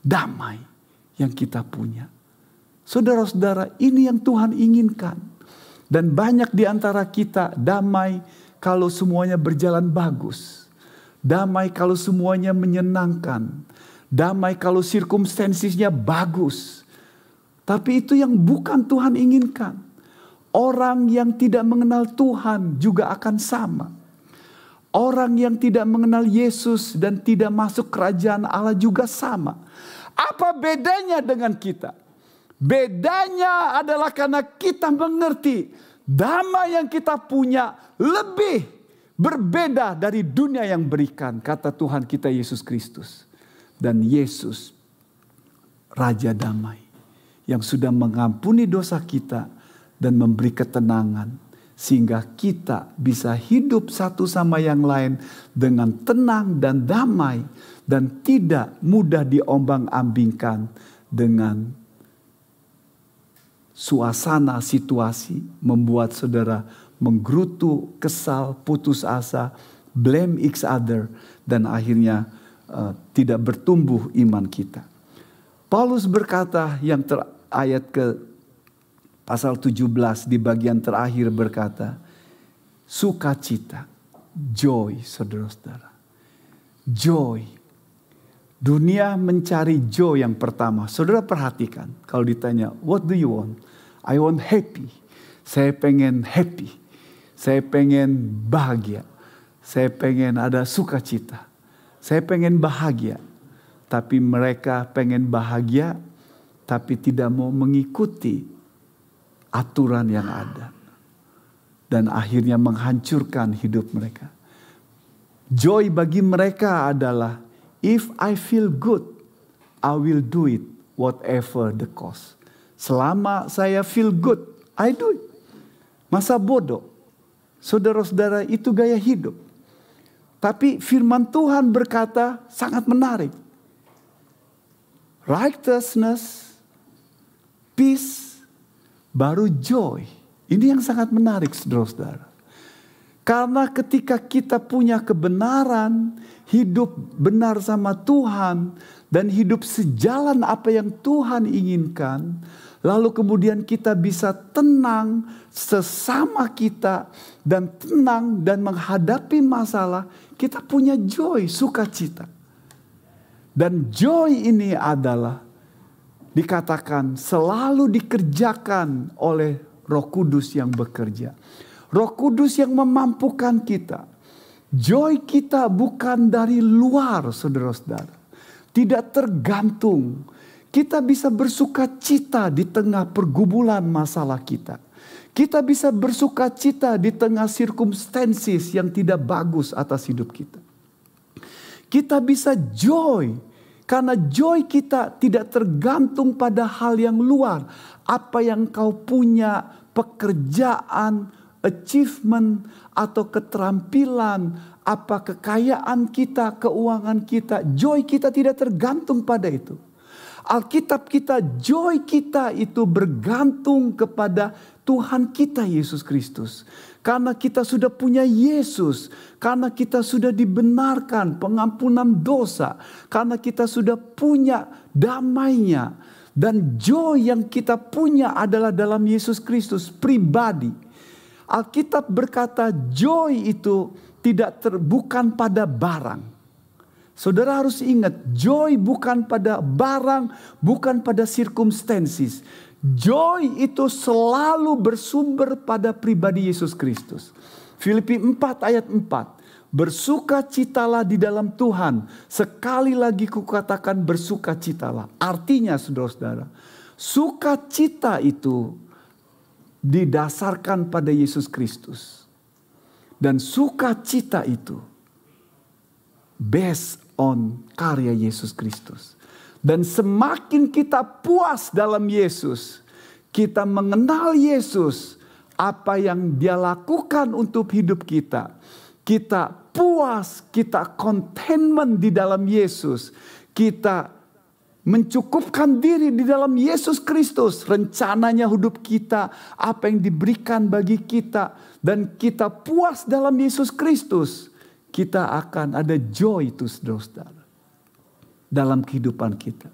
Damai yang kita punya. Saudara-saudara, ini yang Tuhan inginkan. Dan banyak di antara kita damai kalau semuanya berjalan bagus. Damai kalau semuanya menyenangkan. Damai kalau sirkumstensinya bagus. Tapi itu yang bukan Tuhan inginkan. Orang yang tidak mengenal Tuhan juga akan sama. Orang yang tidak mengenal Yesus dan tidak masuk kerajaan Allah juga sama. Apa bedanya dengan kita? Bedanya adalah karena kita mengerti damai yang kita punya lebih berbeda dari dunia yang berikan, kata Tuhan kita Yesus Kristus. Dan Yesus, Raja Damai, yang sudah mengampuni dosa kita dan memberi ketenangan, sehingga kita bisa hidup satu sama yang lain dengan tenang dan damai dan tidak mudah diombang-ambingkan dengan suasana situasi membuat saudara menggerutu, kesal, putus asa, blame each other dan akhirnya uh, tidak bertumbuh iman kita. Paulus berkata yang ter, ayat ke pasal 17 di bagian terakhir berkata, sukacita, joy saudara-saudara. Joy Dunia mencari joy yang pertama. Saudara perhatikan kalau ditanya, what do you want? I want happy. Saya pengen happy. Saya pengen bahagia. Saya pengen ada sukacita. Saya pengen bahagia. tapi mereka pengen bahagia, tapi tidak mau mengikuti aturan yang ada, dan akhirnya menghancurkan hidup mereka. Joy bagi mereka adalah, if I feel good, I will do it, whatever the cost. Selama saya feel good, I do it. Masa bodoh. Saudara-saudara itu gaya hidup. Tapi firman Tuhan berkata sangat menarik. Righteousness, peace, baru joy. Ini yang sangat menarik saudara-saudara. Karena ketika kita punya kebenaran, hidup benar sama Tuhan, dan hidup sejalan apa yang Tuhan inginkan, Lalu kemudian kita bisa tenang sesama kita dan tenang dan menghadapi masalah. Kita punya joy, sukacita. Dan joy ini adalah dikatakan selalu dikerjakan oleh Roh Kudus yang bekerja. Roh Kudus yang memampukan kita. Joy kita bukan dari luar, saudara-saudara. Tidak tergantung kita bisa bersuka cita di tengah pergumulan masalah kita. Kita bisa bersuka cita di tengah circumstances yang tidak bagus atas hidup kita. Kita bisa joy karena joy kita tidak tergantung pada hal yang luar. Apa yang kau punya, pekerjaan, achievement atau keterampilan, apa kekayaan kita, keuangan kita, joy kita tidak tergantung pada itu. Alkitab kita, joy kita itu bergantung kepada Tuhan kita Yesus Kristus. Karena kita sudah punya Yesus, karena kita sudah dibenarkan pengampunan dosa, karena kita sudah punya damainya. Dan joy yang kita punya adalah dalam Yesus Kristus pribadi. Alkitab berkata joy itu tidak ter, bukan pada barang. Saudara harus ingat, joy bukan pada barang, bukan pada circumstances. Joy itu selalu bersumber pada pribadi Yesus Kristus. Filipi 4 ayat 4. Bersuka citalah di dalam Tuhan. Sekali lagi kukatakan bersuka citalah. Artinya saudara-saudara. Sukacita itu didasarkan pada Yesus Kristus. Dan sukacita itu based on karya Yesus Kristus. Dan semakin kita puas dalam Yesus, kita mengenal Yesus, apa yang dia lakukan untuk hidup kita. Kita puas, kita contentment di dalam Yesus. Kita mencukupkan diri di dalam Yesus Kristus. Rencananya hidup kita, apa yang diberikan bagi kita. Dan kita puas dalam Yesus Kristus kita akan ada joy itu saudara-saudara. Dalam kehidupan kita.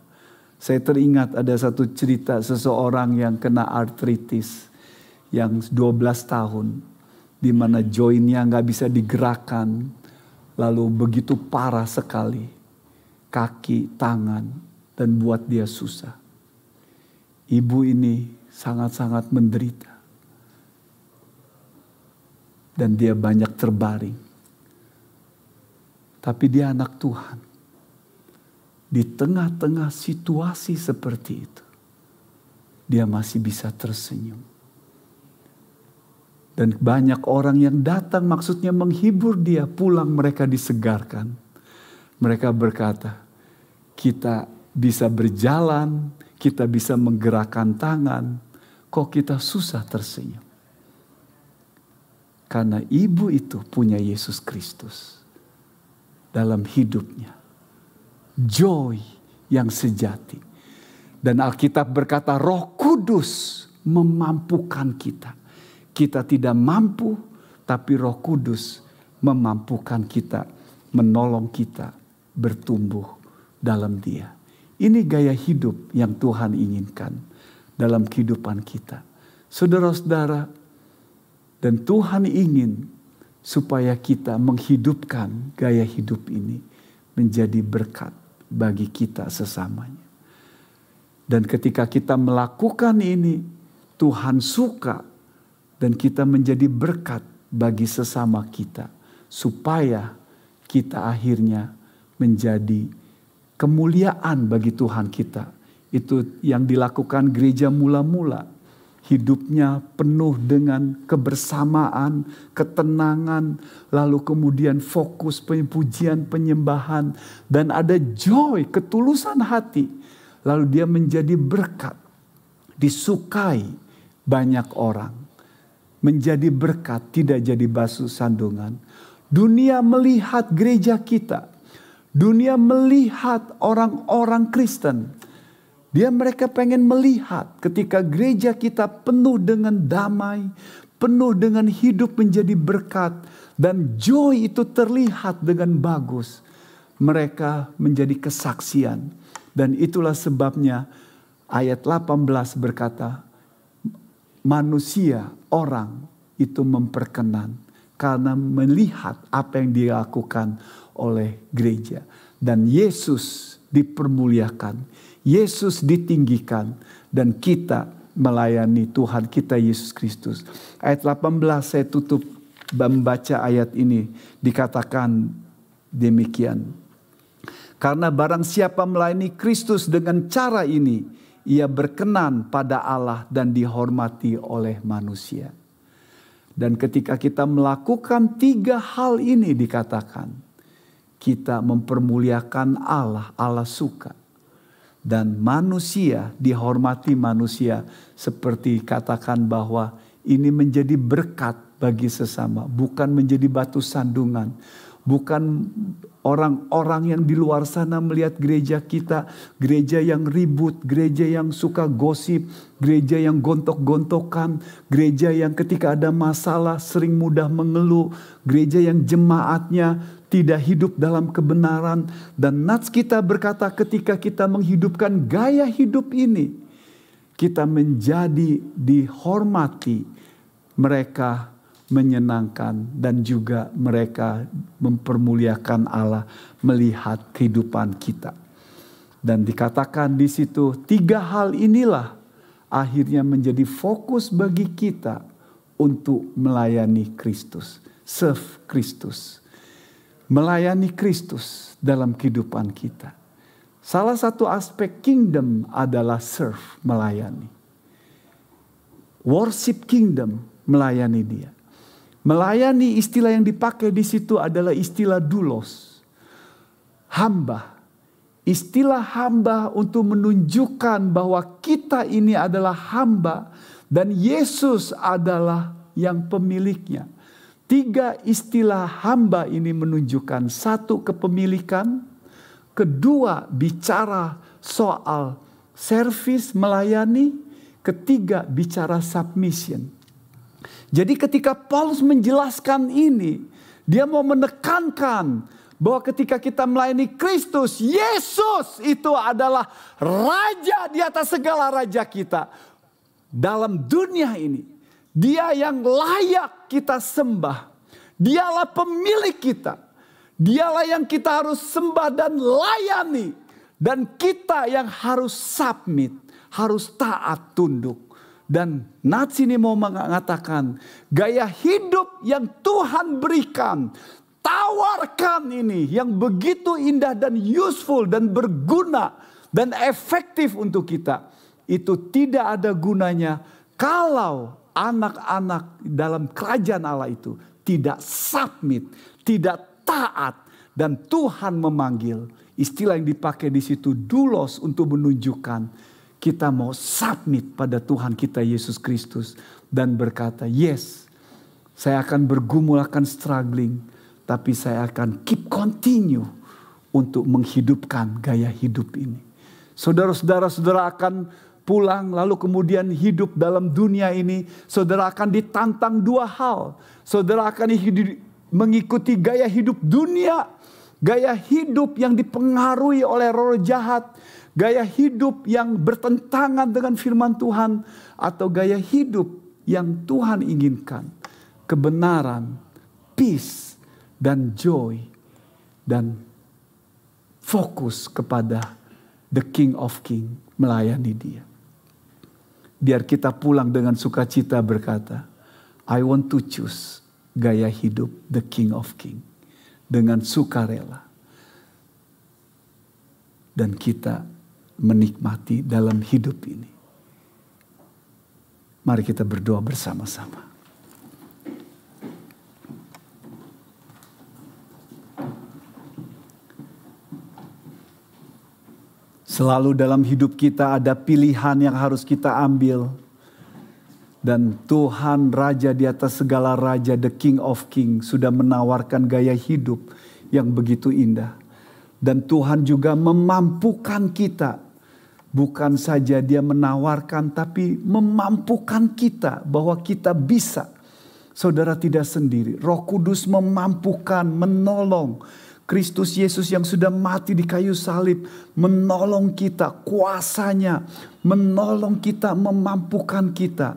Saya teringat ada satu cerita seseorang yang kena artritis yang 12 tahun. Di mana joinnya nggak bisa digerakkan. Lalu begitu parah sekali. Kaki, tangan, dan buat dia susah. Ibu ini sangat-sangat menderita. Dan dia banyak terbaring tapi dia anak Tuhan. Di tengah-tengah situasi seperti itu, dia masih bisa tersenyum. Dan banyak orang yang datang maksudnya menghibur dia, pulang mereka disegarkan. Mereka berkata, kita bisa berjalan, kita bisa menggerakkan tangan, kok kita susah tersenyum. Karena ibu itu punya Yesus Kristus dalam hidupnya. Joy yang sejati. Dan Alkitab berkata roh kudus memampukan kita. Kita tidak mampu tapi roh kudus memampukan kita. Menolong kita bertumbuh dalam dia. Ini gaya hidup yang Tuhan inginkan dalam kehidupan kita. Saudara-saudara, dan Tuhan ingin supaya kita menghidupkan gaya hidup ini menjadi berkat bagi kita sesamanya. Dan ketika kita melakukan ini, Tuhan suka dan kita menjadi berkat bagi sesama kita supaya kita akhirnya menjadi kemuliaan bagi Tuhan kita. Itu yang dilakukan gereja mula-mula. Hidupnya penuh dengan kebersamaan, ketenangan, lalu kemudian fokus pujian penyembahan dan ada joy, ketulusan hati. Lalu dia menjadi berkat, disukai banyak orang. Menjadi berkat, tidak jadi basuh sandungan. Dunia melihat gereja kita. Dunia melihat orang-orang Kristen dia mereka pengen melihat ketika gereja kita penuh dengan damai, penuh dengan hidup menjadi berkat dan joy itu terlihat dengan bagus. Mereka menjadi kesaksian dan itulah sebabnya ayat 18 berkata manusia orang itu memperkenan karena melihat apa yang dilakukan oleh gereja dan Yesus dipermuliakan Yesus ditinggikan dan kita melayani Tuhan kita Yesus Kristus. Ayat 18 saya tutup membaca ayat ini dikatakan demikian. Karena barang siapa melayani Kristus dengan cara ini, ia berkenan pada Allah dan dihormati oleh manusia. Dan ketika kita melakukan tiga hal ini dikatakan, kita mempermuliakan Allah, Allah suka. Dan manusia dihormati manusia seperti katakan bahwa ini menjadi berkat bagi sesama bukan menjadi batu sandungan. Bukan orang-orang yang di luar sana melihat gereja kita, gereja yang ribut, gereja yang suka gosip, gereja yang gontok-gontokan, gereja yang ketika ada masalah sering mudah mengeluh, gereja yang jemaatnya tidak hidup dalam kebenaran dan nats kita berkata ketika kita menghidupkan gaya hidup ini kita menjadi dihormati mereka menyenangkan dan juga mereka mempermuliakan Allah melihat kehidupan kita. Dan dikatakan di situ tiga hal inilah akhirnya menjadi fokus bagi kita untuk melayani Kristus, serve Kristus. Melayani Kristus dalam kehidupan kita. Salah satu aspek kingdom adalah serve, melayani. Worship kingdom, melayani dia. Melayani istilah yang dipakai di situ adalah istilah dulos. Hamba. Istilah hamba untuk menunjukkan bahwa kita ini adalah hamba dan Yesus adalah yang pemiliknya. Tiga istilah hamba ini menunjukkan satu kepemilikan, kedua bicara soal servis melayani, ketiga bicara submission. Jadi ketika Paulus menjelaskan ini, dia mau menekankan bahwa ketika kita melayani Kristus, Yesus itu adalah raja di atas segala raja kita dalam dunia ini. Dia yang layak kita sembah. Dialah pemilik kita. Dialah yang kita harus sembah dan layani. Dan kita yang harus submit, harus taat tunduk. Dan Nats ini mau mengatakan gaya hidup yang Tuhan berikan. Tawarkan ini yang begitu indah dan useful dan berguna dan efektif untuk kita. Itu tidak ada gunanya kalau anak-anak dalam kerajaan Allah itu tidak submit, tidak taat dan Tuhan memanggil. Istilah yang dipakai di situ dulos untuk menunjukkan kita mau submit pada Tuhan kita Yesus Kristus dan berkata, "Yes, saya akan bergumul akan struggling, tapi saya akan keep continue untuk menghidupkan gaya hidup ini." Saudara-saudara, saudara akan pulang lalu kemudian hidup dalam dunia ini, saudara akan ditantang dua hal. Saudara akan mengikuti gaya hidup dunia, gaya hidup yang dipengaruhi oleh roh jahat, gaya hidup yang bertentangan dengan firman Tuhan atau gaya hidup yang Tuhan inginkan. Kebenaran, peace, dan joy. Dan fokus kepada the King of King, melayani dia. Biar kita pulang dengan sukacita berkata, I want to choose gaya hidup the King of King. Dengan sukarela dan kita menikmati dalam hidup ini. Mari kita berdoa bersama-sama. Selalu dalam hidup kita ada pilihan yang harus kita ambil. Dan Tuhan Raja di atas segala Raja, the King of King, sudah menawarkan gaya hidup yang begitu indah. Dan Tuhan juga memampukan kita. Bukan saja dia menawarkan tapi memampukan kita bahwa kita bisa. Saudara tidak sendiri. Roh Kudus memampukan, menolong. Kristus Yesus yang sudah mati di kayu salib menolong kita, kuasanya menolong kita, memampukan kita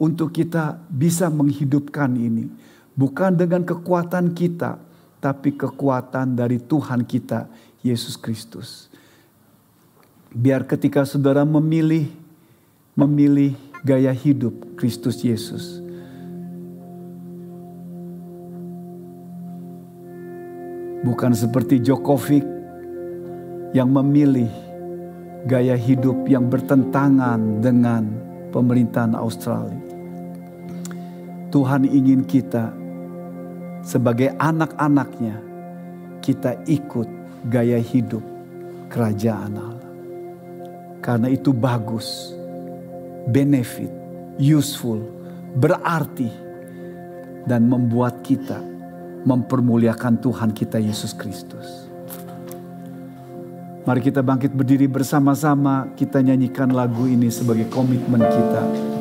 untuk kita bisa menghidupkan ini. Bukan dengan kekuatan kita, tapi kekuatan dari Tuhan kita, Yesus Kristus. Biar ketika saudara memilih memilih gaya hidup Kristus Yesus. Bukan seperti Jokovic yang memilih gaya hidup yang bertentangan dengan pemerintahan Australia. Tuhan ingin kita sebagai anak-anaknya kita ikut gaya hidup kerajaan Allah. Karena itu bagus, benefit, useful, berarti dan membuat kita mempermuliakan Tuhan kita Yesus Kristus. Mari kita bangkit berdiri bersama-sama, kita nyanyikan lagu ini sebagai komitmen kita.